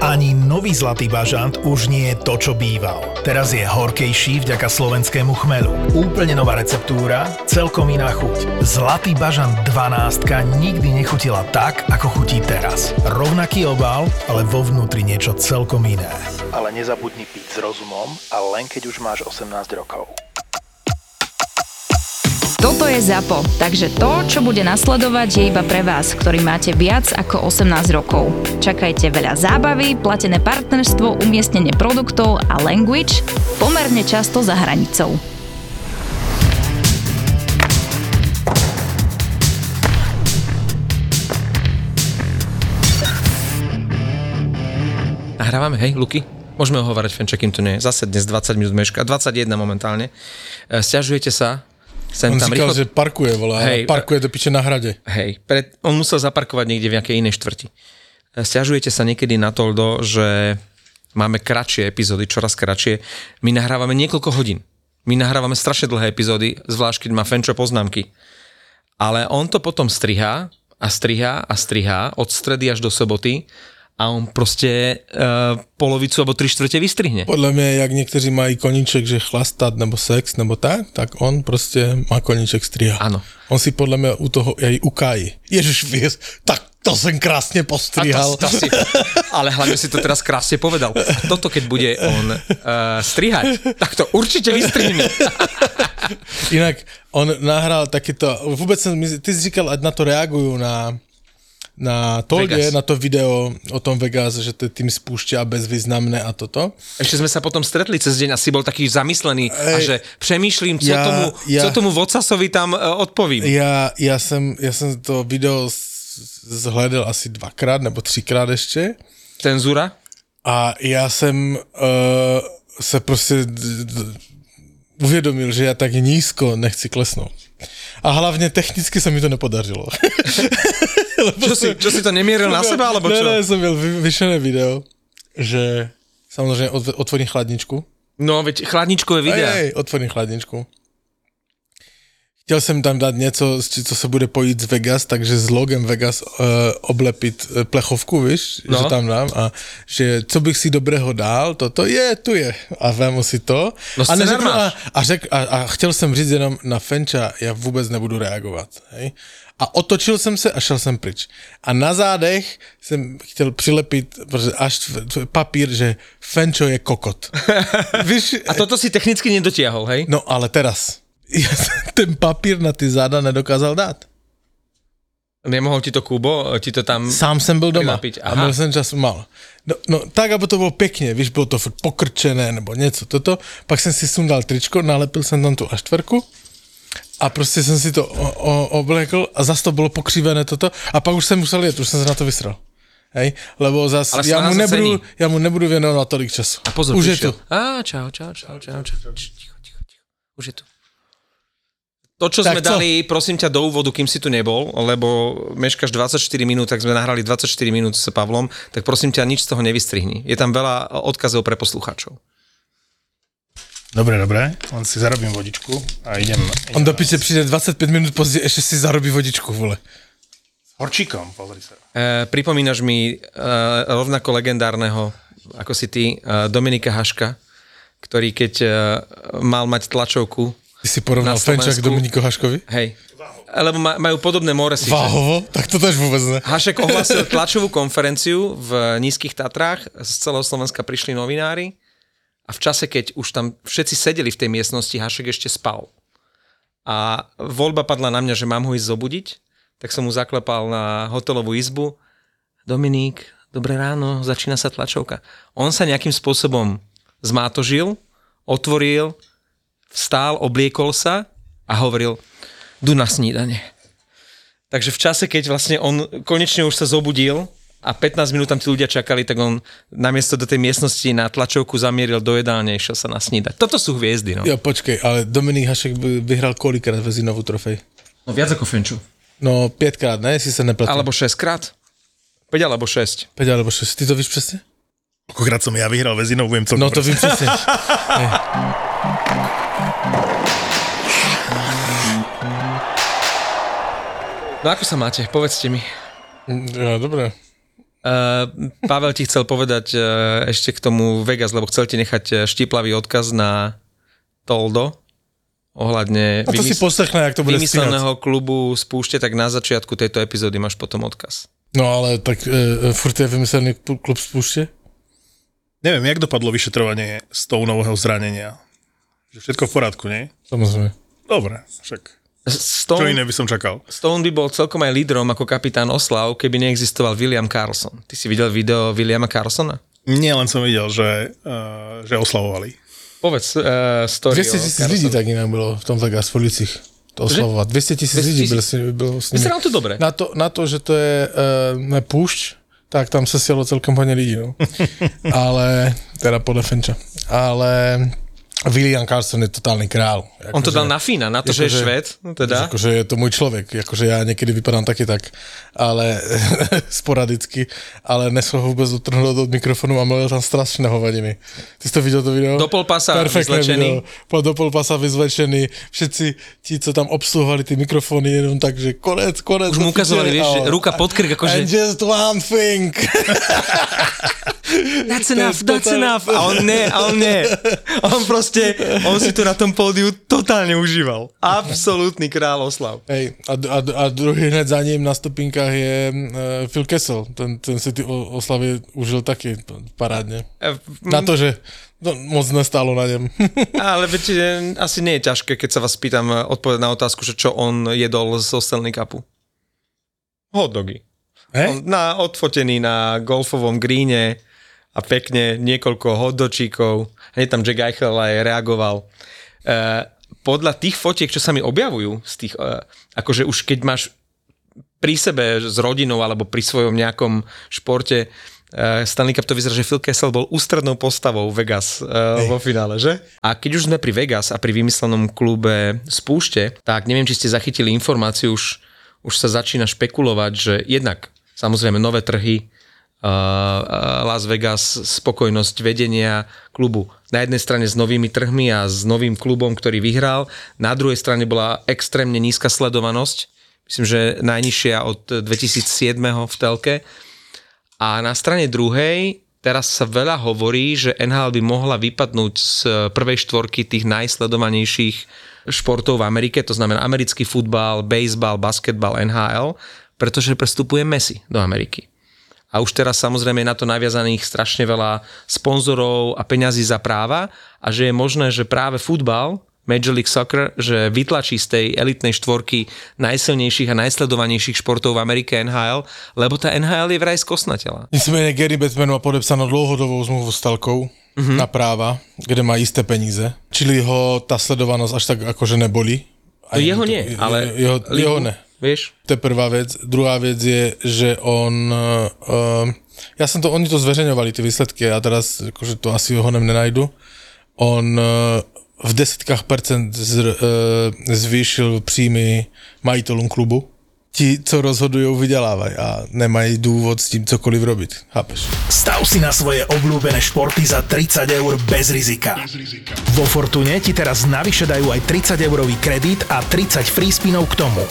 Ani nový Zlatý bažant už nie je to, čo býval. Teraz je horkejší vďaka slovenskému chmelu. Úplne nová receptúra, celkom iná chuť. Zlatý bažant 12 nikdy nechutila tak, ako chutí teraz. Rovnaký obal, ale vo vnútri niečo celkom iné. Ale nezabudni piť s rozumom a len keď už máš 18 rokov. Toto je ZAPO, takže to, čo bude nasledovať, je iba pre vás, ktorý máte viac ako 18 rokov. Čakajte veľa zábavy, platené partnerstvo, umiestnenie produktov a language pomerne často za hranicou. Nahrávame, hej, Luky? Môžeme hovárať Fenča, kým to nie je. Zase dnes 20 minút meška, 21 momentálne. E, Sťažujete sa, Sem on tam říkal, rýchlo... že parkuje, volá, hej, parkuje do piče na hrade. Hej, pred, on musel zaparkovať niekde v nejakej inej štvrti. E, Sťažujete sa niekedy na to, že máme kratšie epizódy, čoraz kratšie. My nahrávame niekoľko hodín. My nahrávame strašne dlhé epizódy, zvlášť keď má Fenčo poznámky. Ale on to potom strihá a strihá a strihá od stredy až do soboty a on proste uh, polovicu alebo tri štvrte vystrihne. Podľa mňa, jak niektorí mají koníček, že chlastať nebo sex nebo tak, tak on proste má koníček striha. Áno. On si podľa mňa u toho aj ukáji. Ježiš, vieš, tak to som krásne postrihal. To, to si, ale hlavne si to teraz krásne povedal. A toto, keď bude on uh, strihať, tak to určite vystrihne. Inak on nahral takéto, vôbec som, ty si říkal, ať na to reagujú na na Tolde, na to video o tom Vegas, že to tým spúšťa bezvýznamné a toto. Ešte sme sa potom stretli cez deň a si bol taký zamyslený Ej, a že přemýšlím, co, ja, tomu, ja, co tomu Vocasovi tam uh, odpovím. Ja, ja, som, ja som to video zhledal asi dvakrát nebo třikrát ešte. Cenzura? A ja som uh, sa proste uvědomil, že ja tak nízko nechci klesnout. A hlavne technicky sa mi to nepodařilo. čo, si, čo si to nemieril na seba, alebo čo? Ne, ne, som mal vyšené video, že samozrejme otvorím chladničku. No, veď chladničkové videá. Hej, otvorím chladničku. Chtěl jsem tam dát něco, co se bude pojít z Vegas, takže s logem Vegas uh, oblepit uh, plechovku, víš, no. že tam dám a že co bych si dobrého dál, toto je, tu je a vemu si to. No a, neřeknu, a, a, řek, a, a chtěl jsem říct jenom na Fenča, já vůbec nebudu reagovat, hej a otočil jsem se a šel jsem pryč. A na zádech jsem chtěl přilepit až papír, že Fenčo je kokot. Víš, a toto si technicky nedotiahol, hej? No ale teraz, ja ten papír na ty záda nedokázal dát. Nemohol ti to Kubo, ti to tam... Sám jsem byl doma a měl jsem čas mal. No, no tak, aby to bylo pěkně, víš, bylo to pokrčené nebo něco, toto. Pak jsem si sundal tričko, nalepil jsem tam tu aštverku a prostě jsem si to o, o, oblekl a zase to bylo pokřivené toto a pak už jsem musel jet, už jsem se na to vysral. Hej, lebo zase já mu, nebudu, já mu nebudu věnovat tolik času. A pozor, už je tu. Á, čau, čau, čau, čau, čau. Ticho, ticho, ticho. Už je tu. To, čo tak sme co? dali, prosím ťa, do úvodu, kým si tu nebol, lebo meškaš 24 minút, tak sme nahrali 24 minút s Pavlom, tak prosím ťa, nič z toho nevystrihni. Je tam veľa odkazov pre poslucháčov. Dobre, dobre, len si zarobím vodičku a idem... idem On do piče príde 25 minút později, ešte si zarobí vodičku, vole. S horčíkom, pozri sa. E, pripomínaš mi e, rovnako legendárneho, ako si ty, e, Dominika Haška, ktorý keď e, mal mať tlačovku Ty si porovnal Fenčak Dominiko Haškovi? Hej. Lebo majú podobné moresy. Váhovo? Tak to tež vôbec ne. Hašek ohlasil tlačovú konferenciu v Nízkych Tatrách. Z celého Slovenska prišli novinári a v čase, keď už tam všetci sedeli v tej miestnosti, Hašek ešte spal. A voľba padla na mňa, že mám ho ísť zobudiť, tak som mu zaklepal na hotelovú izbu. Dominík, dobré ráno, začína sa tlačovka. On sa nejakým spôsobom zmátožil, otvoril, vstál, obliekol sa a hovoril, du na snídanie. Takže v čase, keď vlastne on konečne už sa zobudil, a 15 minút tam tí ľudia čakali, tak on namiesto do tej miestnosti na tlačovku zamieril do jedálne, išiel sa nasnídať. Toto sú hviezdy, no. Jo, počkej, ale Dominik Hašek by vyhral kolikrát Vezinovú trofej? No viac ako Fenču. No 5 krát, ne? Si sa neplatí. Alebo 6 krát. 5 alebo 6. 5 alebo 6. Ty to víš presne? Koľkokrát som ja vyhral väzinou, viem celkom. No to vím presne. no ako sa máte? Povedzte mi. Ja, dobre. Uh, Pavel ti chcel povedať uh, ešte k tomu Vegas, lebo chcel ti nechať eh, štiplavý odkaz na Toldo ohľadne A to vymysl- si poslechnaj, ak to bude vymysleného stíhať. klubu spúšte, tak na začiatku tejto epizódy máš potom odkaz. No ale tak uh, furt je vymyslený klub spúšte? Neviem, jak dopadlo vyšetrovanie z toho nového zranenia? Že všetko v poriadku, nie? Samozrejme. Dobre, však Stone, Čo iné by som čakal? Stone by bol celkom aj lídrom ako kapitán Oslav, keby neexistoval William Carlson. Ty si videl video Williama Carlsona? Nie, len som videl, že, uh, že oslavovali. Povedz uh, story 200 tisíc ľudí tak inak bylo v tom Vegas v ulicích to oslavovať. 200 tisíc ľudí bylo, bylo s nimi. to dobre. Na to, na to, že to je uh, púšť, tak tam sa sielo celkom hodne ľudí, no. Ale, teda podľa Fenča. Ale William Carlson je totálny král. Ako On to dal na Fína, na to, že je že, šved, teda? Akože je to môj človek, akože ja niekedy vypadám taky tak, ale sporadicky, ale nesol ho vôbec dotrhnúť od mikrofonu a mluvil tam strašné hovadí mi. Ty si to videl to video? Do pol pasa Perfektné vyzlečený. Video. Po do pol pasa vyzlečený. Všetci ti, co tam obsluhovali tie mikrofóny, jenom tak, že konec, konec. Už mu ukazovali, vieš, že ruka pod krk, akože... And just one thing. that's enough, that's enough. A on ne, a on ne. On proste, on si to na tom pódiu totálne užíval. Absolútny kráľoslav. Hej, a, a, a druhý hned za ním na stupinkách je uh, Phil Kessel. Ten, ten si ty oslavy užil taky parádne. Uh, na to, že No, moc nestálo na ňom. Ale viete, asi nie je ťažké, keď sa vás pýtam eh, odpovedať na otázku, že čo on jedol zo Stanley Cupu. Hot dogy. Hey? Na, odfotený na golfovom gríne, a pekne niekoľko hoddočíkov. Hneď tam Jack Eichel aj reagoval. E, podľa tých fotiek, čo sa mi objavujú, z tých, e, akože už keď máš pri sebe s rodinou alebo pri svojom nejakom športe Uh, Stanley Cup to vyzerá, že Phil Kessel bol ústrednou postavou Vegas uh, vo finále, že? A keď už sme pri Vegas a pri vymyslenom klube Spúšte, tak neviem, či ste zachytili informáciu, už, už sa začína špekulovať, že jednak samozrejme nové trhy, Las Vegas spokojnosť vedenia klubu. Na jednej strane s novými trhmi a s novým klubom, ktorý vyhral. Na druhej strane bola extrémne nízka sledovanosť. Myslím, že najnižšia od 2007 v telke. A na strane druhej teraz sa veľa hovorí, že NHL by mohla vypadnúť z prvej štvorky tých najsledovanejších športov v Amerike, to znamená americký futbal, baseball, basketbal, NHL, pretože prestupuje Messi do Ameriky a už teraz samozrejme je na to naviazaných strašne veľa sponzorov a peňazí za práva a že je možné, že práve futbal, Major League Soccer, že vytlačí z tej elitnej štvorky najsilnejších a najsledovanejších športov v Amerike NHL, lebo tá NHL je vraj skosnatela. Nicméně Gary Bettman má podepsanou dlouhodobou zmluvu s telkou mm-hmm. na práva, kde má isté peníze, čili ho ta sledovanosť až tak akože neboli. To jeho nie, ale jeho, jeho ne vieš? To je prvá vec. Druhá vec je, že on... Uh, ja som to, oni to zverejňovali, tie výsledky, a teraz akože to asi honem nenajdu. On uh, v desitkách percent z, uh, zvýšil príjmy majiteľom klubu ti, co rozhodujú, vydelávaj a nemají dôvod s tým cokoliv robiť. Chápeš? Stav si na svoje obľúbené športy za 30 eur bez rizika. bez rizika. Vo Fortune ti teraz navyše dajú aj 30 eurový kredit a 30 free spinov k tomu.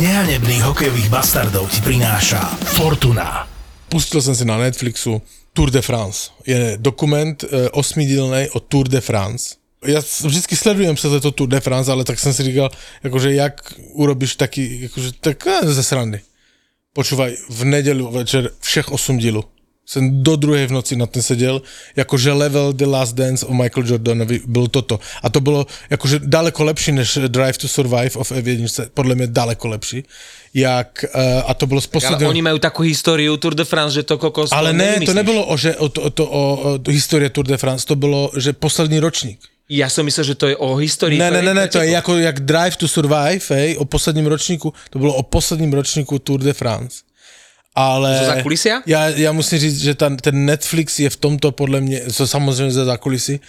Nehanebných hokejových bastardov ti prináša Fortuna. Pustil som si na Netflixu Tour de France. Je dokument e, osmidilnej o Tour de France ja vždycky sledujem sa to Tour de France, ale tak som si říkal, akože jak urobíš taký, akože tak ze srandy. Počúvaj, v nedelu večer všech 8 dílu. Jsem do druhé v noci na ten seděl, jakože level The Last Dance o Michael Jordanovi byl toto. A to bylo jakože daleko lepší než Drive to Survive of F1, podle mě daleko lepší. Jak, uh, a to bylo z posledného... Ale oni majú takú históriu Tour de France, že to kokos... Ale ne, to nebylo o, že, o, to, to, o, o histórie Tour de France, to bylo, že poslední ročník. Ja som myslel, že to je o histórii. Ne, ne, ne, ne, to je ako jak Drive to Survive, hej, o posledním ročníku, to bolo o posledním ročníku Tour de France. Ale... Zo zákulisia? Ja, ja musím říct, že ta, ten Netflix je v tomto podle mě, to samozřejmě ze zákulisí,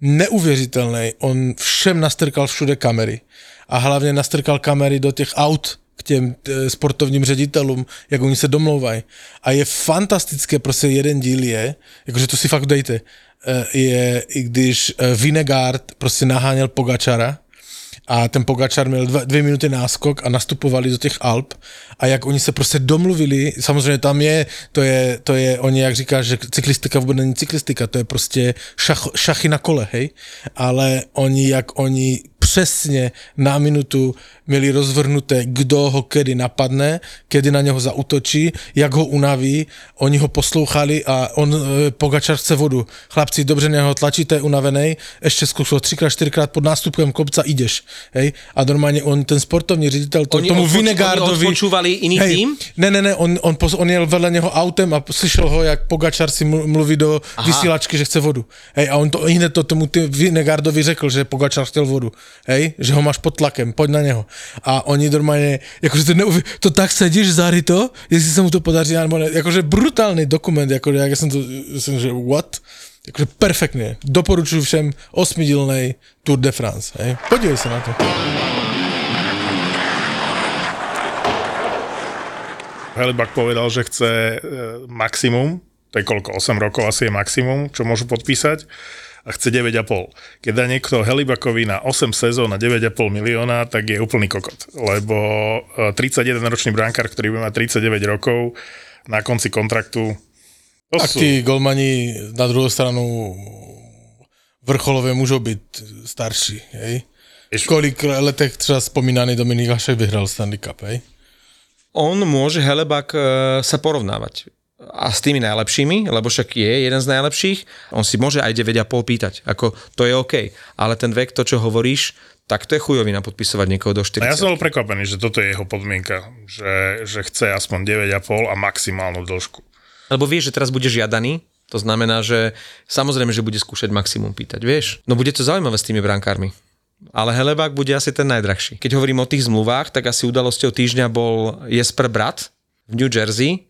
neuvěřitelný. On všem nastrkal všude kamery. A hlavně nastrkal kamery do těch aut, k těm t, sportovním ředitelům, jak oni se domlouvají. A je fantastické, prostě jeden díl je, jakože to si fakt dejte, je, i když eh, Vinegard prostě naháněl Pogačara, a ten Pogačar měl dva, dvě minuty náskok a nastupovali do těch Alp a jak oni se prostě domluvili, samozřejmě tam je, to je, to je oni jak říká, že cyklistika vůbec není cyklistika, to je prostě šach, šachy na kole, hej, ale oni, jak oni přesně na minutu měli rozvrhnuté, kdo ho kedy napadne, kedy na něho zautočí, jak ho unaví, oni ho poslouchali a on, e, Pogačar chce vodu. Chlapci, dobře, neho tlačíte, unavený, ještě zkusil třikrát, čtyřikrát pod nástupkem kopca, ideš. Hej? A normálně on, ten sportovní ředitel, to, oni tomu odpoč, Vinegardovi... Oni iný hej, tým? Ne, ne, ne, on, on, on jel vedle něho autem a slyšel ho, jak Pogačar si mluví do Aha. vysílačky, že chce vodu. Hej, a on to hned to tomu Vinegardovi řekl, že Pogačar chtěl vodu. Hej, že ho máš pod tlakem, pojď na něho a oni normálně, jakože to, neuvi, to tak sedíš, Zary to, jestli se mu to podaří, nebo ne, jakože brutálny dokument, jako, jak jsem to, jsem, že what? Jakože perfektně. Doporučuji všem osmidílnej Tour de France. Hej. Podívej se na to. Helibak povedal, že chce e, maximum, to je koľko, 8 rokov asi je maximum, čo môžu podpísať a chce 9,5. Keď dá niekto Helibakovi na 8 sezón na 9,5 milióna, tak je úplný kokot. Lebo 31-ročný e, brankár, ktorý bude mať 39 rokov na konci kontraktu, to Ak sú... tí golmani na druhou stranu vrcholové môžu byť starší, hej? Iš... Kolik letech třeba spomínaný Dominik Hašek vyhral Stanley Cup, hej? On môže Helebak e, sa porovnávať a s tými najlepšími, lebo však je jeden z najlepších, on si môže aj 9,5 pýtať, ako to je OK, ale ten vek, to čo hovoríš, tak to je chujovina podpisovať niekoho do 40. A ja som bol prekvapený, že toto je jeho podmienka, že, že chce aspoň 9,5 a maximálnu dĺžku. Lebo vieš, že teraz bude žiadaný, to znamená, že samozrejme, že bude skúšať maximum pýtať, vieš. No bude to zaujímavé s tými brankármi. Ale Helebák bude asi ten najdrahší. Keď hovorím o tých zmluvách, tak asi udalosťou týždňa bol Jesper Brat v New Jersey,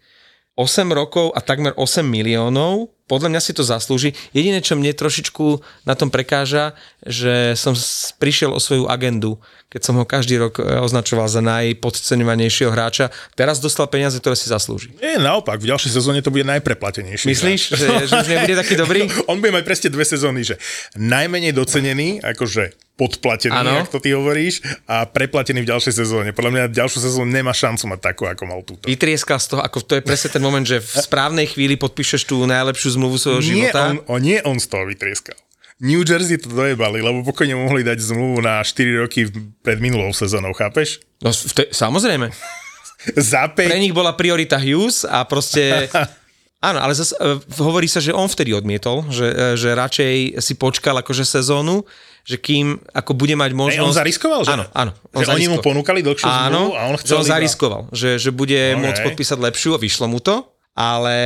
8 rokov a takmer 8 miliónov. Podľa mňa si to zaslúži. Jediné, čo mne trošičku na tom prekáža, že som prišiel o svoju agendu, keď som ho každý rok e, označoval za najpodceňovanejšieho hráča. Teraz dostal peniaze, ktoré si zaslúži. Nie, naopak, v ďalšej sezóne to bude najpreplatenejší. Myslíš, že, že už nebude taký dobrý? On bude mať presne dve sezóny, že najmenej docenený, akože podplatený, ano. ako to ty hovoríš, a preplatený v ďalšej sezóne. Podľa mňa ďalšiu sezónu nemá šancu mať takú, ako mal túto. Vytrieska z toho, ako to je presne ten moment, že v správnej chvíli podpíšeš tú najlepšiu zmluvu svojho nie života. On, on, nie on z toho vytrieskal. New Jersey to dojebali, lebo pokojne mohli dať zmluvu na 4 roky pred minulou sezónou, chápeš? No, te, samozrejme. Za 5... Pre nich bola priorita Hughes a proste... Áno, ale zase hovorí sa, že on vtedy odmietol, že, uh, že radšej si počkal akože sezónu, že kým ako bude mať možnosť... Ej, on zariskoval, že? Áno, áno. On že oni mu ponúkali dlhšiu áno, zmluvu a on chcel... Že on zariskoval, že, že bude okay. môcť podpísať lepšiu a vyšlo mu to, ale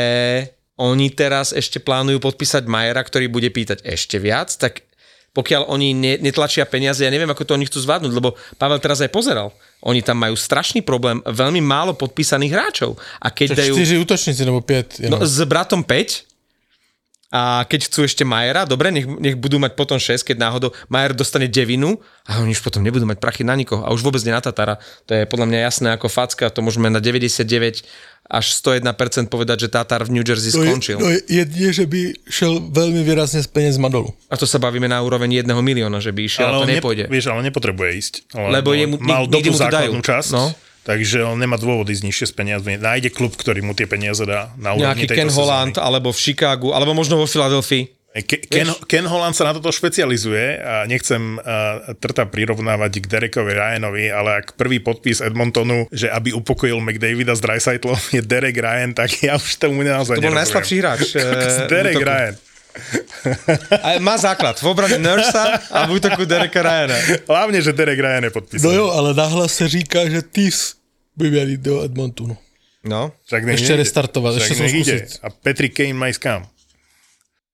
oni teraz ešte plánujú podpísať Majera, ktorý bude pýtať ešte viac, tak pokiaľ oni netlačia peniaze, ja neviem, ako to oni chcú zvládnuť, lebo Pavel teraz aj pozeral. Oni tam majú strašný problém, veľmi málo podpísaných hráčov. A keď dajú... 4 útočníci, nebo 5. No, s bratom 5, a keď chcú ešte Majera, dobre, nech, nech budú mať potom 6, keď náhodou Majer dostane devinu a oni už potom nebudú mať prachy na nikoho a už vôbec nie na Tatara. To je podľa mňa jasné ako facka, to môžeme na 99 až 101% povedať, že Tatar v New Jersey no skončil. Je, no jedine, že by šel veľmi výrazne z peniaz dolu. A to sa bavíme na úroveň jedného milióna, že by išiel, ale to nepôjde. Vieš, ale nepotrebuje ísť. Lebo, lebo je mu, mal dobrú základnú časť. No takže on nemá dôvod ísť nižšie s peniazmi. Nájde klub, ktorý mu tie peniaze dá na úrovni Nejaký Ken Holland, alebo v Chicagu, alebo možno vo Filadelfii. Ken, Ken Holland sa na toto špecializuje a nechcem uh, trta prirovnávať k Derekovi Ryanovi, ale ak prvý podpis Edmontonu, že aby upokojil McDavida z Dreisaitlom je Derek Ryan, tak ja už tomu naozaj To bol najslabší hráč. Uh, Derek Ryan. A má základ v obrane Nursa a v útoku Dereka Ryana. Hlavne, že Derek Ryan je podpísaný. No jo, ale nahlas se říká, že Tis by měl jít do Edmontonu. No. Však ešte restartovať, ešte som A Patrick Kane má ísť kam?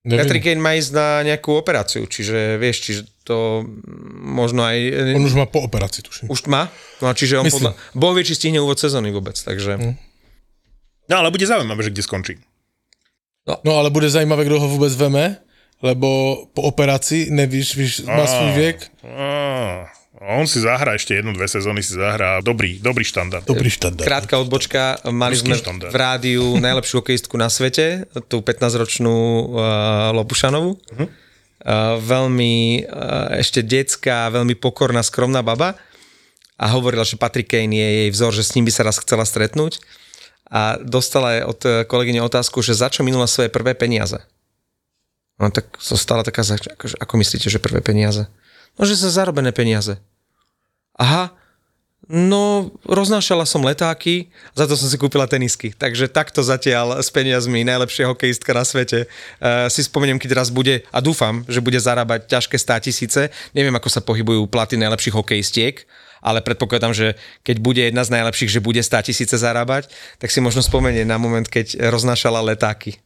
Neviem. Patrick Kane má ísť na nejakú operáciu, čiže vieš, čiže to možno aj... On už má po operácii, tuším. Už má? No a čiže on Myslím. podľa... Boh vie, či stihne úvod sezóny vôbec, takže... Hmm. No ale bude zaujímavé, že kde skončí. No. no ale bude zaujímavé, kto ho vôbec veme, lebo po operácii nevíš, víš, má svoj viek. Á, On si zahrá ešte jednu, dve sezóny si zahrá. Dobrý, dobrý štandard. Dobrý štandard. Krátka odbočka, mali sme štandard. v rádiu najlepšiu hokejistku na svete, tú 15-ročnú uh, Lopušanovu. Uh-huh. Uh, veľmi uh, ešte detská, veľmi pokorná, skromná baba a hovorila, že Patrick Kane je jej vzor, že s ním by sa raz chcela stretnúť a dostala od kolegyne otázku, že za čo minula svoje prvé peniaze. No tak zostala taká, ako, ako myslíte, že prvé peniaze? No, že sa zarobené peniaze. Aha, no roznášala som letáky, za to som si kúpila tenisky. Takže takto zatiaľ s peniazmi najlepšia hokejistka na svete. Uh, si spomeniem, keď raz bude, a dúfam, že bude zarábať ťažké stá tisíce. Neviem, ako sa pohybujú platy najlepších hokejistiek, ale predpokladám, že keď bude jedna z najlepších, že bude 100 tisíce zarábať, tak si možno spomenie na moment, keď roznášala letáky.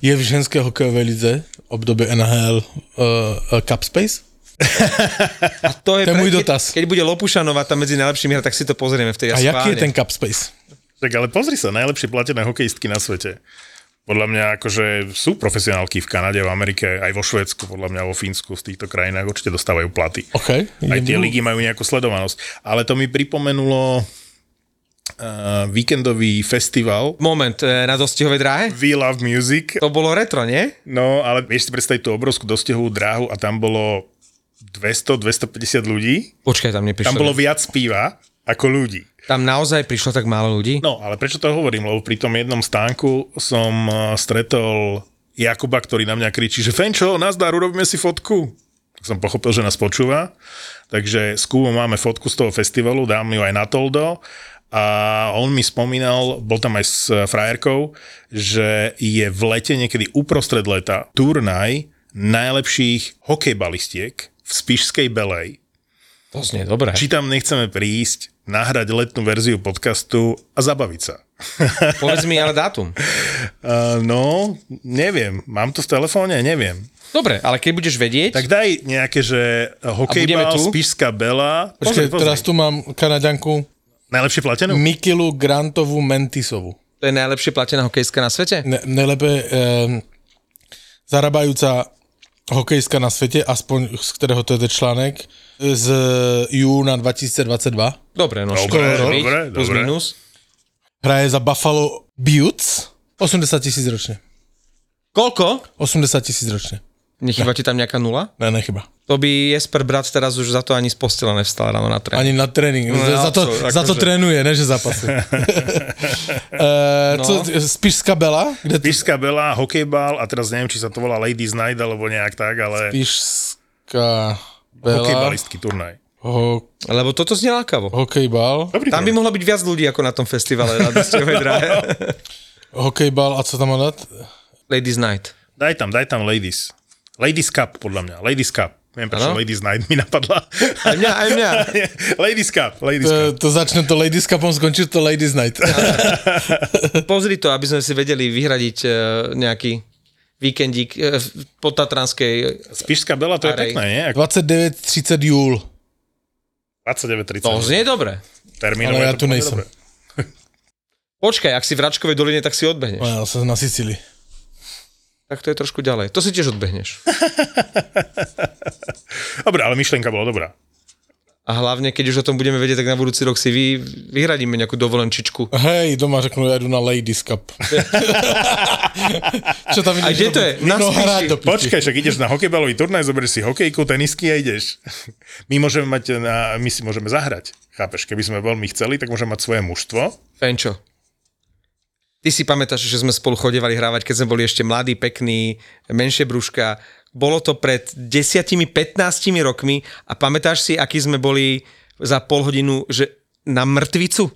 Je v ženské hokejovej lize obdobie NHL uh, uh, Cup Space? A to je, to je pre, môj dotaz. Keď, keď bude Lopušanová tam medzi najlepšími, tak si to pozrieme v tej A jaký je ten Cup Space? Tak ale pozri sa, najlepšie platené hokejistky na svete. Podľa mňa akože sú profesionálky v Kanade, v Amerike, aj vo Švedsku, podľa mňa vo Fínsku, v týchto krajinách určite dostávajú platy. Okay, aj tie ligy majú nejakú sledovanosť. Ale to mi pripomenulo uh, víkendový festival. Moment, uh, na dostihovej dráhe? We Love Music. To bolo retro, nie? No, ale vieš si predstaviť tú obrovskú dostihovú dráhu a tam bolo 200-250 ľudí. Počkaj, tam neprišlo. Tam bolo viac piva ako ľudí. Tam naozaj prišlo tak málo ľudí? No, ale prečo to hovorím? Lebo pri tom jednom stánku som eh, stretol Jakuba, ktorý na mňa kričí, že Fenčo, nazdar, urobíme si fotku. Tak som pochopil, že nás počúva. Takže s Kubom máme fotku z toho festivalu, dám ju aj na Toldo. A on mi spomínal, bol tam aj s frajerkou, že je v lete, niekedy uprostred leta, turnaj najlepších hokejbalistiek v Spišskej Belej. To znie dobré. Či tam nechceme prísť, nahrať letnú verziu podcastu a zabaviť sa. Povedz mi ale dátum. Uh, no, neviem. Mám to v telefóne? Neviem. Dobre, ale keď budeš vedieť... Tak daj nejaké, že hokejbal, Spišská Bela. Počkej, teraz tu mám Kanaďanku. Najlepšie platenú? Mikilu Grantovú Mentisovu. To je najlepšie platená hokejská na svete? Ne, najlepšie eh, zarábajúca hokejska na svete, aspoň z ktorého to je článek, z júna 2022. Dobre, no dobre, dobre, plus dobre. minus. Hraje za Buffalo Buttes 80 tisíc ročne. Koľko? 80 tisíc ročne. Nechyba ti tam nejaká nula? Ne, nechyba. To by Jesper brat teraz už za to ani z postela nevstal ráno na tréning. Ani na tréning. No, za, to, absolut, za to že... trénuje, ne že zápasy. uh, no. co, Spišská Bela? Kde Spišská Bela, hokejbal a teraz neviem, či sa to volá Ladies Night alebo nejak tak, ale... Spišská Bela. Hokejbalistský turnaj. Ho... Lebo toto znie lákavo. Hokejbal. Dobrý tam by mohlo byť viac ľudí ako na tom festivale na Dostiovej dráhe. Hokejbal a co tam má dať? Ladies Night. Daj tam, daj tam Ladies. Ladies Cup, podľa mňa. Ladies Cup. Neviem, prečo ano? Ladies Night mi napadla. Aj mňa, aj mňa. ladies Cup, Ladies to, Cup. To začne to Ladies Cupom, skončí to Ladies Night. Pozri to, aby sme si vedeli vyhradiť uh, nejaký víkendík uh, po Tatranskej Spišská Bela, to arej. je pekné, nie? 29.30 júl. 29.30. To znie dobre. Termínové Ale ja tu nejsem. Počkaj, ak si v Račkovej doline, tak si odbehneš. No, ja som na Sicílii tak to je trošku ďalej. To si tiež odbehneš. Dobre, ale myšlienka bola dobrá. A hlavne, keď už o tom budeme vedieť, tak na budúci rok si vy, vyhradíme nejakú dovolenčičku. Hej, doma řeknú, ja jdu na Ladies Cup. Čo tam ideš? A kde to je? Na no, Počkaj, však ideš na hokejbalový turnaj, zoberieš si hokejku, tenisky a ideš. My môžeme mať, na, my si môžeme zahrať. Chápeš, keby sme veľmi chceli, tak môžeme mať svoje mužstvo. Fenčo, Ty si pamätáš, že sme spolu chodevali hrávať, keď sme boli ešte mladí, pekní, menšie brúška. Bolo to pred 10-15 rokmi a pamätáš si, aký sme boli za pol hodinu že na mŕtvicu?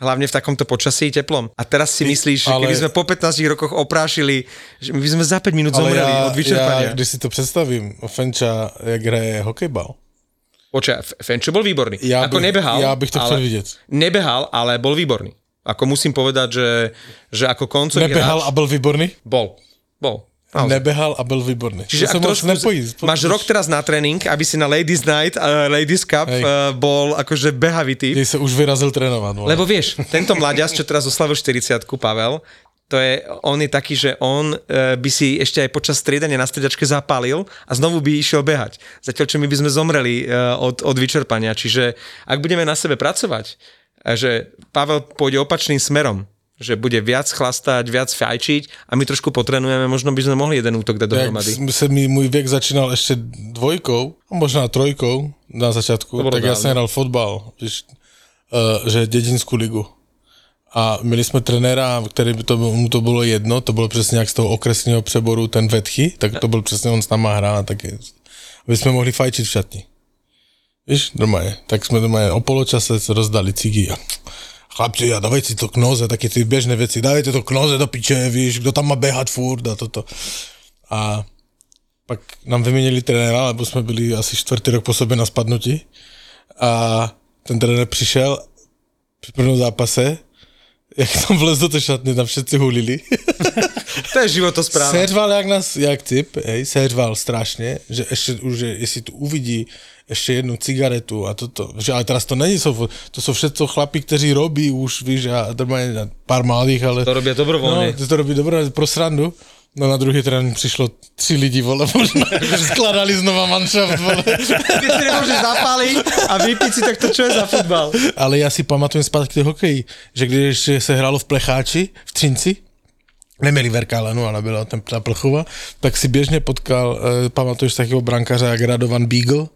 Hlavne v takomto počasí teplom. A teraz si myslíš, ale... že keby sme po 15 rokoch oprášili, že my by sme za 5 minút zomreli ja, od vyčerpania. Ja, když si to predstavím, Fenča, jak hraje hokejbal. Počkaj, Fenčo bol výborný. Ja Ako bych, nebehal. Ja bych to chcel vidieť. Nebehal, ale bol výborný. Ako musím povedať, že, že ako koncový Nebehal hráč, a bol výborný? Bol. Bol. Naozaj. Nebehal a bol výborný. Čiže ak trošku, nepojí, máš rok teraz na tréning, aby si na Ladies Night a Ladies Cup uh, bol akože behavitý. Ty sa už vyrazil trénovať. Vole. Lebo vieš, tento mladias, čo teraz oslavil 40 Pavel, to je, on je taký, že on uh, by si ešte aj počas striedania na striedačke zapálil a znovu by išiel behať. Zatiaľ, čo my by sme zomreli uh, od, od vyčerpania. Čiže ak budeme na sebe pracovať, uh, že Pavel pôjde opačným smerom, že bude viac chlastať, viac fajčiť a my trošku potrenujeme, možno by sme mohli jeden útok dať dohromady. Jak sa mi môj vek začínal ešte dvojkou, možno trojkou na začiatku, tak ja som hral fotbal, víš, uh, že dedinskú ligu a měli jsme trenéra, který by to, mu to bylo jedno, to bylo přesně jak z toho okresního přeboru ten Vetchy, tak to byl přesně on s náma hrál, tak je, aby jsme mohli fajčit v šatni. Víš, normálně. Tak jsme doma o poločase rozdali cigy a chlapci, a dávajte si to k noze, také ty běžné věci, dávajte to k noze do piče, víš, kdo tam má běhat furt a toto. A pak nám vyměnili trenéra, lebo jsme byli asi čtvrtý rok po sobě na spadnutí a ten trenér přišel při prvním zápase jak tam vlez do té šatny, tam všetci hulili. to je životospráva. Seřval jak nás, jak typ, hej, seřval strašně, že ještě už, že jestli tu uvidí ještě jednu cigaretu a toto, že ale teraz to není, to jsou všetko chlapí, kteří robí už, víš, a mají pár malých, ale... To robí dobrovolně. No, to robí dobrovolně pro srandu. No na druhý trénink přišlo tři lidi, vole, možná, že skladali znova manšaft, vole. Ty si nemůžeš zapálit a vypít si, tak to čo je za fotbal? Ale já si pamatuju zpátky k hokeji, že když se hrálo v Plecháči, v Třinci, neměli Verkálenu, ale byla tam ta Plchova, tak si běžně potkal, eh, pamatuješ takého brankaře jak Radovan Beagle,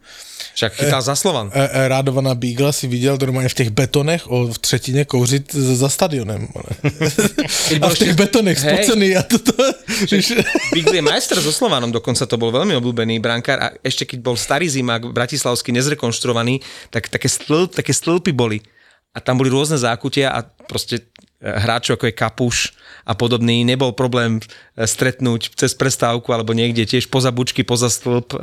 však chytá za Slovan. E, e, Rádovaná Bígla si viděl normálně v těch betonech o, v třetině kouřit za stadionem. a v těch betonech spocený a toto. Bígl je majster so Slovanom, dokonca to bol veľmi obľúbený brankár a ešte keď bol starý zimák bratislavský nezrekonštruovaný, tak také, stĺp, také stĺpy boli. A tam boli rôzne zákutia a proste hráčov ako je Kapuš a podobný, nebol problém e, stretnúť cez prestávku alebo niekde tiež poza bučky, poza stĺp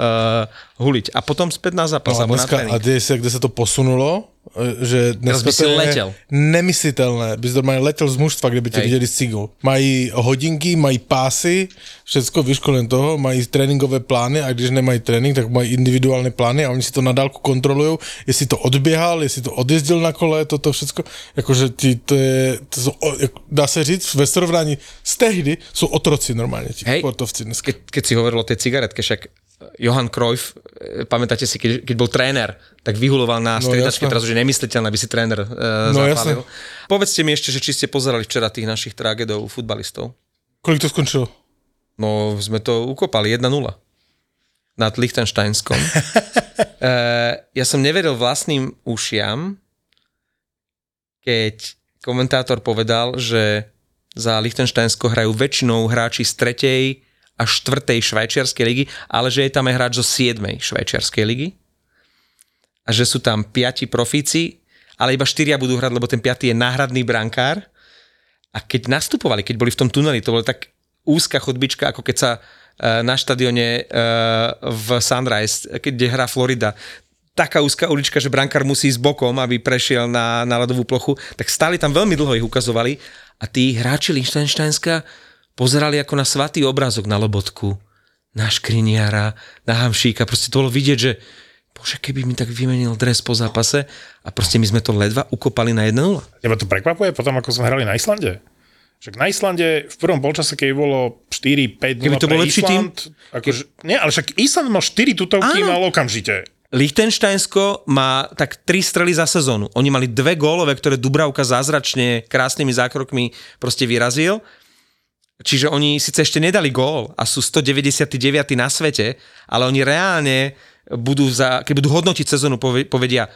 huliť. A potom späť na zápas. No a, dneska, a kde, sa, kde sa to posunulo, že dnes by si letel. nemyslitelné. By si normálne letel z mužstva, kde by te videli s cigou. Mají hodinky, mají pásy, všetko vyškolen toho, mají tréninkové plány a když nemají trénink, tak mají individuálne plány a oni si to na dálku kontrolujú, jestli to odběhal, jestli to odjezdil na kole, toto všetko. Jakože ti, to je, to sú, dá se říct, ve srovnání z tehdy sú otroci normálne, ti Hej, sportovci dneska. Keď, keď si hovoril o tej cigaretke, však Johan Cruyff, e, pamätáte si, keď, keď bol tréner, tak vyhuloval na no, striedačke, teraz už je nemysliteľné, aby si tréner uh, no, zapálil. Jasne. Povedzte mi ešte, že či ste pozerali včera tých našich tragédov futbalistov. Kolik to skončilo? No, sme to ukopali 1-0 nad Lichtensteinskom. uh, ja som neveril vlastným ušiam, keď komentátor povedal, že za Lichtensteinsko hrajú väčšinou hráči z tretej a štvrtej švajčiarskej ligy, ale že je tam aj hráč zo 7. švajčiarskej ligy a že sú tam piati profíci, ale iba štyria budú hrať, lebo ten piatý je náhradný brankár. A keď nastupovali, keď boli v tom tuneli, to bola tak úzka chodbička, ako keď sa e, na štadióne e, v Sunrise, kde hrá Florida, taká úzka ulička, že brankár musí ísť bokom, aby prešiel na, na ľadovú plochu, tak stáli tam veľmi dlho, ich ukazovali a tí hráči Lichtensteinska pozerali ako na svatý obrázok na Lobotku, na Škriniara, na Hamšíka. Proste to bolo vidieť, že bože, keby mi tak vymenil dres po zápase a proste my sme to ledva ukopali na 1-0. Teba to prekvapuje potom, ako sme hrali na Islande? Však na Islande v prvom polčase, keď bolo 4-5 Keby to bol lepší tým? Akože, nie, ale však Island mal 4 tutovky, mal okamžite. Liechtensteinsko má tak tri strely za sezónu. Oni mali dve gólové, ktoré Dubravka zázračne krásnymi zákrokmi proste vyrazil Čiže oni síce ešte nedali gól a sú 199. na svete, ale oni reálne budú, za, keď budú hodnotiť sezónu, povedia,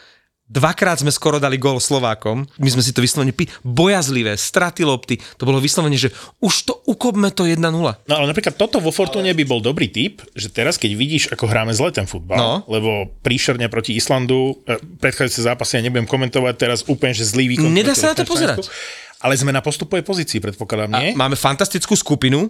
dvakrát sme skoro dali gól Slovákom, my sme si to vyslovene pi- bojazlivé, straty lopty, to bolo vyslovene, že už to ukopme to 1-0. No ale napríklad toto vo Fortune by bol dobrý tip, že teraz keď vidíš, ako hráme zle ten futbal, no. lebo príšerne proti Islandu, eh, predchádzajúce zápasy ja nebudem komentovať teraz úplne, že zlý výkon. Nedá sa na to pozerať. Ale sme na postupovej pozícii, predpokladám, nie? A máme fantastickú skupinu,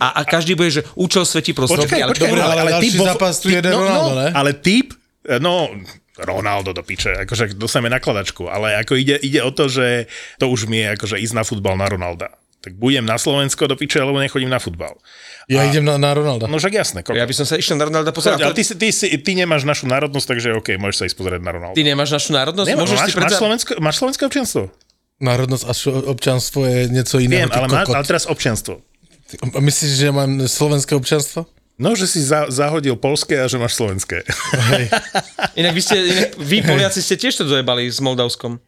a, a každý bude, že účel svetí prostredky. Počkaj, ale, počkaj, dobre, ale, ale, ale typ zápas tu jeden no, Ronaldo, no, ne? Ale typ, no, Ronaldo do piče, akože dostaneme nakladačku, ale ako ide, ide o to, že to už mi je akože ísť na futbal na Ronalda. Tak budem na Slovensko do piče, alebo nechodím na futbal. Ja a, idem na, na Ronalda. No však jasné. Koko. Ja by som sa išiel na Ronalda pozerať. Ale ty, ty, ty, ty, nemáš našu národnosť, takže OK, môžeš sa ísť pozrieť na Ronalda. Ty nemáš našu národnosť? Nemáš, máš, predsa... máš, slovenské, máš slovenské občianstvo? Národnosť a občanstvo je něco jiného. Viem, ale, má, ale teraz občanstvo. Myslíš, že mám slovenské občanstvo? No, že si za, zahodil polské a že máš slovenské. Hej. inak vy, ste, inak vy Poliaci ste tiež to dojebali s Moldavskom.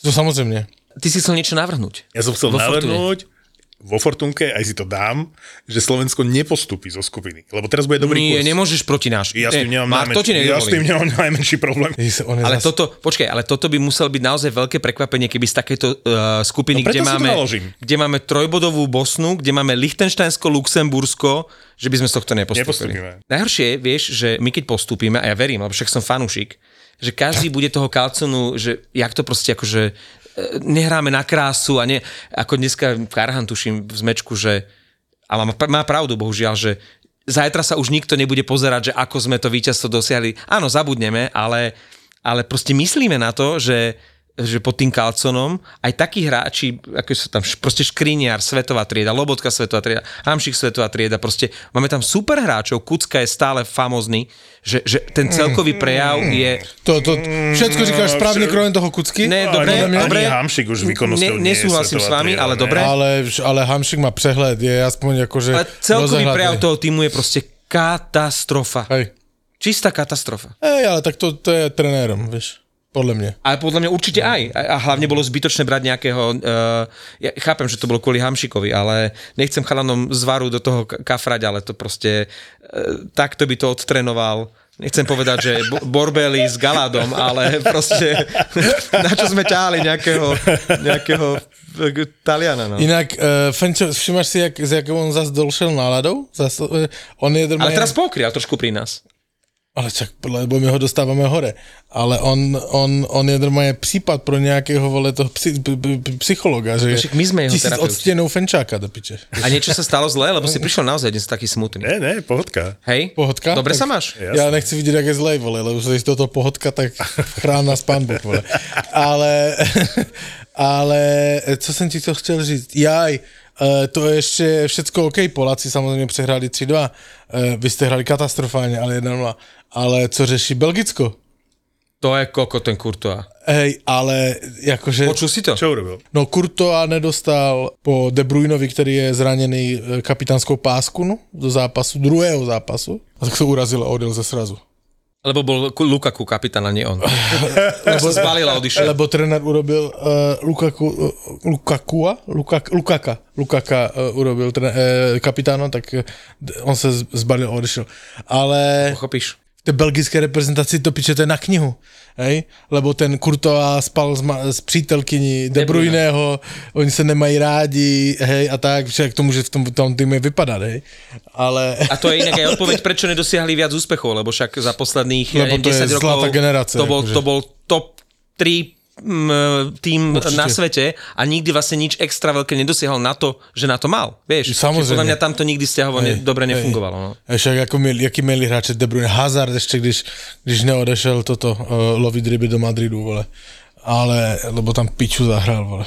To samozrejme. Ty si chcel niečo navrhnúť. Ja som chcel navrhnúť, vo Fortunke, aj si to dám, že Slovensko nepostupí zo skupiny. Lebo teraz bude dobrý Nie, kurz. nemôžeš proti náš. Ja s tým nemám, Mark, to ja s tým nemám najmenší problém. Ježiš, on je Ale zas- toto, počkaj, ale toto by musel byť naozaj veľké prekvapenie, keby z takéto uh, skupiny, No kde, máme, kde máme trojbodovú Bosnu, kde máme Lichtensteinsko, Luxembursko, že by sme z tohto nepostupili. Nepostupíme. Najhoršie je, vieš, že my keď postupíme, a ja verím, lebo však som fanúšik, že každý bude toho kalconu, že jak to proste akože nehráme na krásu a ne, ako dneska Karhan tuším v zmečku, že a má, má pravdu, bohužiaľ, že zajtra sa už nikto nebude pozerať, že ako sme to víťazstvo dosiahli. Áno, zabudneme, ale, ale proste myslíme na to, že že pod tým kalconom aj takí hráči, ako sú tam proste Škriniar, svetová trieda, Lobotka svetová trieda, Hamšik svetová trieda, proste máme tam super hráčov, Kucka je stále famózny, že, že ten celkový prejav je... To, to, všetko říkáš správne krojem toho Kucky? Ne, No, dobre, ani, dobre. Ani Hamšik už výkonnosťou Ne- nesúhlasím s vami, trieda, ale dobre. Ale, ale Hamšik má přehled, je aspoň akože Ale celkový rozehľadný. prejav toho týmu je proste katastrofa. Hej. Čistá katastrofa. Hej, ale tak to, to je trenérom, vieš. Podľa mňa. Ale podľa mňa určite aj. A hlavne bolo zbytočné brať nejakého... Uh, ja chápem, že to bolo kvôli Hamšikovi, ale nechcem chalanom z varu do toho ka- kafrať, ale to proste... Uh, takto by to odtrenoval. Nechcem povedať, že Bo- Borbeli s Galadom, ale proste na čo sme ťahali nejakého, nejakého eh, Taliana. No. Inak, uh, Fenčo, všimáš si, jak, z jakou on zas dolšel náladou? Zas, uh, on je Ale teraz pokrial trošku pri nás. Ale čak, lebo my ho dostáváme hore. Ale on, on, on je normálne prípad pro nejakého vole toho psy, p- p- psychologa, že Však my sme jeho tisíc odstienou Fenčáka do piče. A niečo sa stalo zlé, lebo si prišiel naozaj dnes taký smutný. Ne, ne, pohodka. Hej? Pohodka? Dobre Tak- sa máš? Ja nechci vidieť, jak je zlej, vole, lebo sa toto pohodka, tak chrán nás pán Boh, vole. Ale, ale, co jsem ti to chtěl říct? Jaj, Uh, to je ještě všecko OK, Poláci samozřejmě přehráli 3-2, uh, vy jste hrali katastrofálně, ale 1-0. Ale co řeší Belgicko? To je koko ten Courtois. Hej, ale jakože... Počul si to? Čo urobil? No Courtois nedostal po De Bruynovi, který je zraněný eh, kapitánskou pásku no, do zápasu, druhého zápasu. A tak to urazil a odjel ze srazu. Lebo bol Ku- Lukaku kapitán a nie on. Lebo sa zbalil a odišiel. Lebo trenér urobil uh, Lukaku, uh, Lukakua, Lukak, Lukaka, Lukaka uh, urobil tre, uh, kapitáno, tak uh, on se z- zbalil a odešel. Ale Pochopíš? Té belgické reprezentaci to piče, to je na knihu, hej? Lebo ten Courtois spal s, ma, s přítelkyní De De Bruyne. Bruyneho, oni se nemají rádi, hej, a tak, však to může v tom, tom týme vypadat, hej? Ale... A to je inak aj odpoveď, prečo nedosiahli viac úspechov, lebo však za posledných Lebo to je 10 rokov zlatá generácia, to, bol, akože. to bol top 3 mm, tým Určite. na svete a nikdy vlastne nič extra veľké nedosiahol na to, že na to mal. Vieš, Samozrejme. Podľa mňa tamto nikdy stiahovo ne, dobre nefungovalo. No. A však ako měli, jaký měli hráče De Bruyne, Hazard ještě, když, když neodešel toto uh, lovit ryby do Madridu, vole. Ale, lebo tam piču zahral, vole.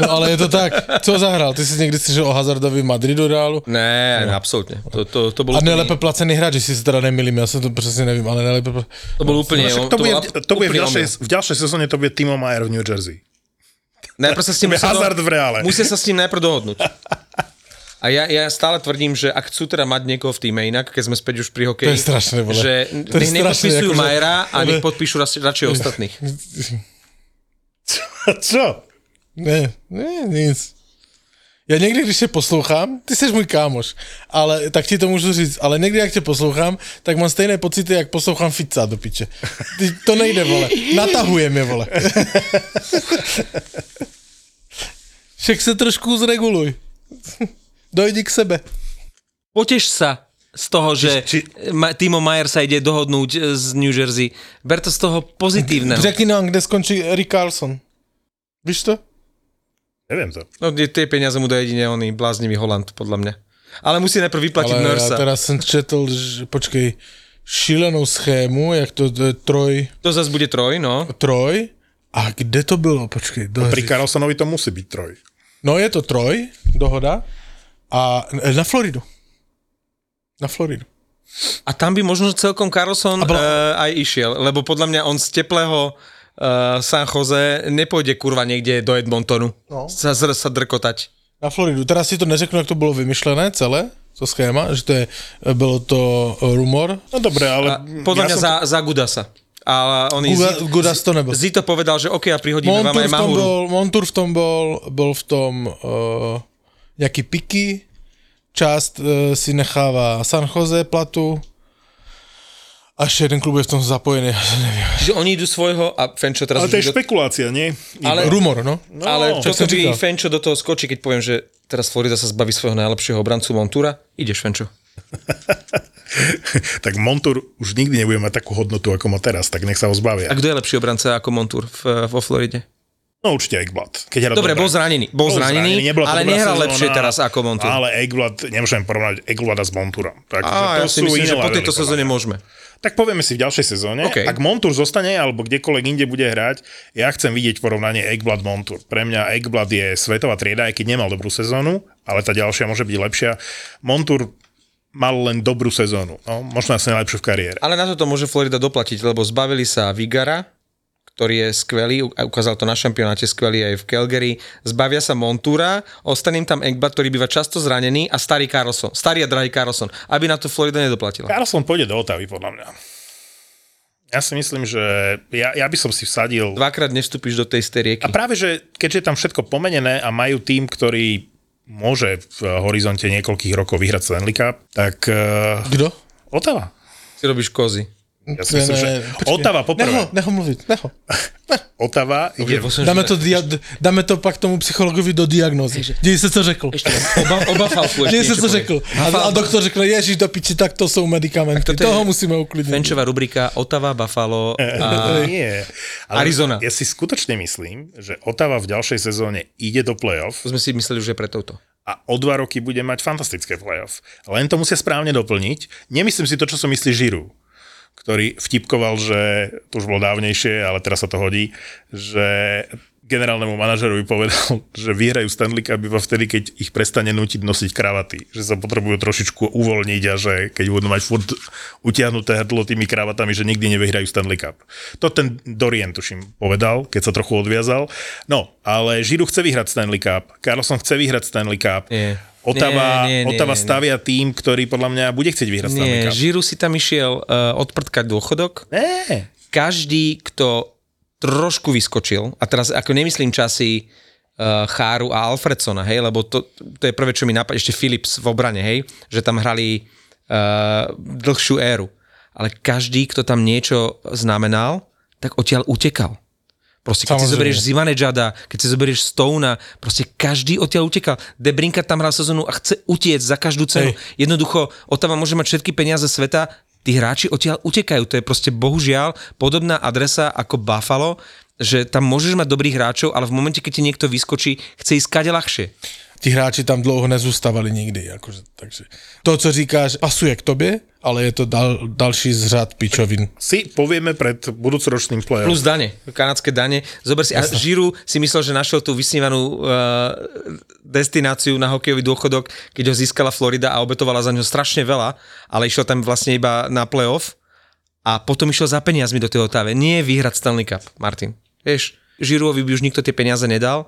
No ale je to tak, co zahral? Ty si někdy slyšel o Hazardovi v Madridu reálu? Ne, no. absolútne. To, to, to bol A úplný, nejlépe placený hráč, jestli se teda nemýlim, já se to přesně nevím, ale nejlépe... to bol úplne, Však on- to, bude, to bude v, úplný ďalšej, v ďalšej sezóne to bude Timo Mayer v New Jersey. Najprv sa s tým musia, Hazard v reále. musia sa s tým najprv dohodnúť. A ja, ja stále tvrdím, že ak chcú teda mať niekoho v týme inak, keď sme späť už pri hokeji, To je strašné, vole. že To nech nepodpisujú akože- Majera a nech podpíšu radšej, ostatných. Čo? Ne, ne, nic. Já někdy, když tě poslouchám, ty jsi můj kámoš, ale tak ti to můžu říct, ale někdy, jak tě poslouchám, tak mám stejné pocity, jak poslouchám Fica do piče. Ty, to nejde, vole. Natahuje mě, vole. Však se trošku zreguluj. Dojdi k sebe. Poteš sa z toho, že Či- Ma- Timo Mayer sa ide dohodnúť e, z New Jersey. Ber to z toho pozitívneho. Řekni nám, kde skončí Rick Carlson. Víš to? Neviem to. No tie peniaze mu daje jedine oný bláznivý Holand, podľa mňa. Ale musí najprv vyplatiť Ale Nursa. já teda jsem četl, že, počkej, šílenou schému, jak to, to je troj, To zase bude troj, no. troj, a kde to bylo, počkej, do, Pri Carlsonovi to musí byť troj. No je to troj, dohoda. A e, na Floridu. Na Floridu. A tam by možno celkom Carlson A bola- uh, aj išiel, lebo podľa mňa on z teplého uh, San Jose nepôjde kurva niekde do Edmontonu no. sa, sa drkotať. Na Floridu. Teraz si to neřeknu, jak to bylo vymyšlené celé, to schéma, že to je, bylo to rumor. No dobre, ale... A podľa ja mňa za, to... za Gudasa. A on Guda, Zito, Gudas to nebol. Zito povedal, že OK, ja prihodíme Montour vám aj Mahuru. Bol, Montour v tom bol, bol v tom uh, nejaký Piky, časť uh, si necháva San Jose platu, a ešte jeden klub je v tom zapojený, ja neviem. Čiže oni idú svojho a Fenčo teraz... Ale to je špekulácia, nie? Ale, Rumor, no. no ale čo by Fenčo do toho skočí, keď poviem, že teraz Florida sa zbaví svojho najlepšieho obrancu Montúra? Ideš, Fenčo. tak Montur už nikdy nebude mať takú hodnotu, ako má teraz, tak nech sa ho zbavia. A kto je lepší obranca ako Montur v, vo Floride? No určite Eggblad. Keď Dobre, bol zranený, bol, bol zranený, zranený ale nehral sezóna, lepšie teraz ako Montur. Ale Eggblad, nemôžem porovnať Eggblada s Monturom. Tak, a, to ja si myslím, že po tejto sezóne môžeme. Tak povieme si v ďalšej sezóne. Okay. Ak Montur zostane alebo kdekoľvek inde bude hrať, ja chcem vidieť porovnanie Eggblad Montur. Pre mňa Eggblad je svetová trieda, aj keď nemal dobrú sezónu, ale tá ďalšia môže byť lepšia. Montur mal len dobrú sezónu. No, možno asi najlepšiu v kariére. Ale na toto môže Florida doplatiť, lebo zbavili sa Vigara, ktorý je skvelý, ukázal to na šampionáte skvelý aj v Calgary. Zbavia sa Montúra, ostane im tam Egba, ktorý býva často zranený a starý Carlson, starý a drahý Carlson, aby na to Florida nedoplatila. Carlson pôjde do Otavy, podľa mňa. Ja si myslím, že ja, ja by som si vsadil... Dvakrát nestúpiš do tej steriek. A práve, že keďže je tam všetko pomenené a majú tým, ktorý môže v horizonte niekoľkých rokov vyhrať Stanley Cup, tak... Eh, Kto? Otava. Si robíš kozy. Ja si myslím, že Otava poprvé. Neho, neho mluviť, neho. Otava ide... Dáme to, dia, dáme to pak tomu psychologovi do diagnózy. Dej sa, co řekl. Ešte oba, oba falku Dej sa, co řekl. A, a doktor řekl, ježiš, do piči, tak to sú medikamenty. Tak Toho musíme uklidniť. Fenčová rubrika Otava, Buffalo a Nie. Ale Arizona. Ja si skutočne myslím, že Otava v ďalšej sezóne ide do play-off. To sme si mysleli, že je pre touto a o dva roky bude mať fantastické playoff. Len to musia správne doplniť. Nemyslím si to, čo som myslí Žiru ktorý vtipkoval, že to už bolo dávnejšie, ale teraz sa to hodí, že generálnemu manažerovi povedal, že vyhrajú Stanley Cup iba vtedy, keď ich prestane nutiť nosiť kravaty. Že sa potrebujú trošičku uvoľniť a že keď budú mať furt utiahnuté hrdlo tými kravatami, že nikdy nevyhrajú Stanley Cup. To ten Dorian, tuším, povedal, keď sa trochu odviazal. No, ale Žiru chce vyhrať Stanley Cup, Carlson chce vyhrať Stanley Cup. Nie. Otava, nie, nie, Otava nie, stavia nie. tým, ktorý podľa mňa bude chcieť vyhrať Nie, Žiru si tam išiel uh, odprtkať dôchodok. Nie. Každý, kto trošku vyskočil, a teraz ako nemyslím časy uh, Cháru a Alfredsona, hej, lebo to, to je prvé, čo mi napadne, ešte Philips v obrane, hej, že tam hrali uh, dlhšiu éru. Ale každý, kto tam niečo znamenal, tak odtiaľ utekal. Proste keď Samozrejme. si zoberieš Zivanejada, keď si zoberieš Stona, proste každý odtiaľ utekal. Debrinka tam hral sezónu a chce utiec za každú cenu. Hej. Jednoducho, Otava môže mať všetky peniaze sveta, tí hráči odtiaľ utekajú. To je proste bohužiaľ podobná adresa ako Buffalo, že tam môžeš mať dobrých hráčov, ale v momente, keď ti niekto vyskočí, chce ísť kade ľahšie tí hráči tam dlouho nezůstávali nikdy. Akože, takže to, co říkáš, pasuje k tobě, ale je to dal, další z řad pičovin. Si povieme pred budúcoročným play Plus dane, kanadské dane. Zober si, a Žiru si myslel, že našiel tú vysnívanú uh, destináciu na hokejový dôchodok, keď ho získala Florida a obetovala za ňo strašne veľa, ale išiel tam vlastne iba na playoff a potom išiel za peniazmi do tej otáve. Nie vyhrať Stanley Cup, Martin. Vieš, Žiruovi by už nikto tie peniaze nedal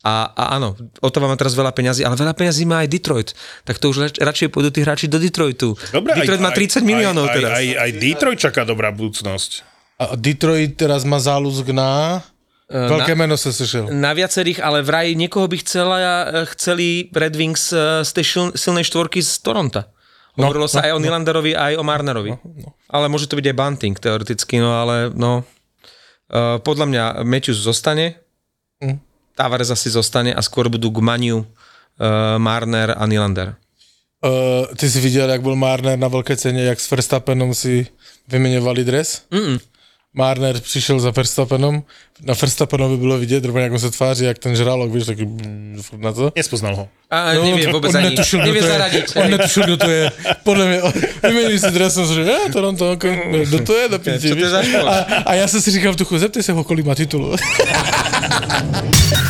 a, a áno, Ottawa má teraz veľa peňazí, ale veľa peňazí má aj Detroit. Tak to už radšej pôjdu tí hráči do Detroitu. Dobre, Detroit aj, má 30 aj, miliónov aj, teraz. Aj, aj, aj Detroit čaká dobrá budúcnosť. A Detroit teraz má záľuzk na... Uh, Veľké na, meno sa slyšel. Na viacerých, ale vraj niekoho by chcela, chceli Red Wings z tej silnej štvorky z Toronto. No, Hovorilo no, sa no, aj o no. Nylanderovi, aj o Marnerovi. No, no. Ale môže to byť aj Bunting teoreticky, no ale no... Uh, podľa mňa Matthews zostane. Mm Tavares asi zostane a skôr budú Gmaniu, uh, Marner a Nylander. Uh, ty si viděl, jak byl Marner na velké ceně, jak s Verstappenom si vyměňovali dres? Mm-mm. Marner přišel za Verstappenom, na Verstappenovi bylo vidět, rovně jak on se tváří, jak ten žralok, víš, taky mm, na to. Nespoznal ho. A no, nevie vôbec on ani, netušil, nevie zaradiť. On netušil, kdo to je. Podľa mňa, vymenili si dres, som že, ja, Toronto, kdo to je, do piči, a, a, ja som si říkal v duchu, zeptej sa ho, kolik má titulu.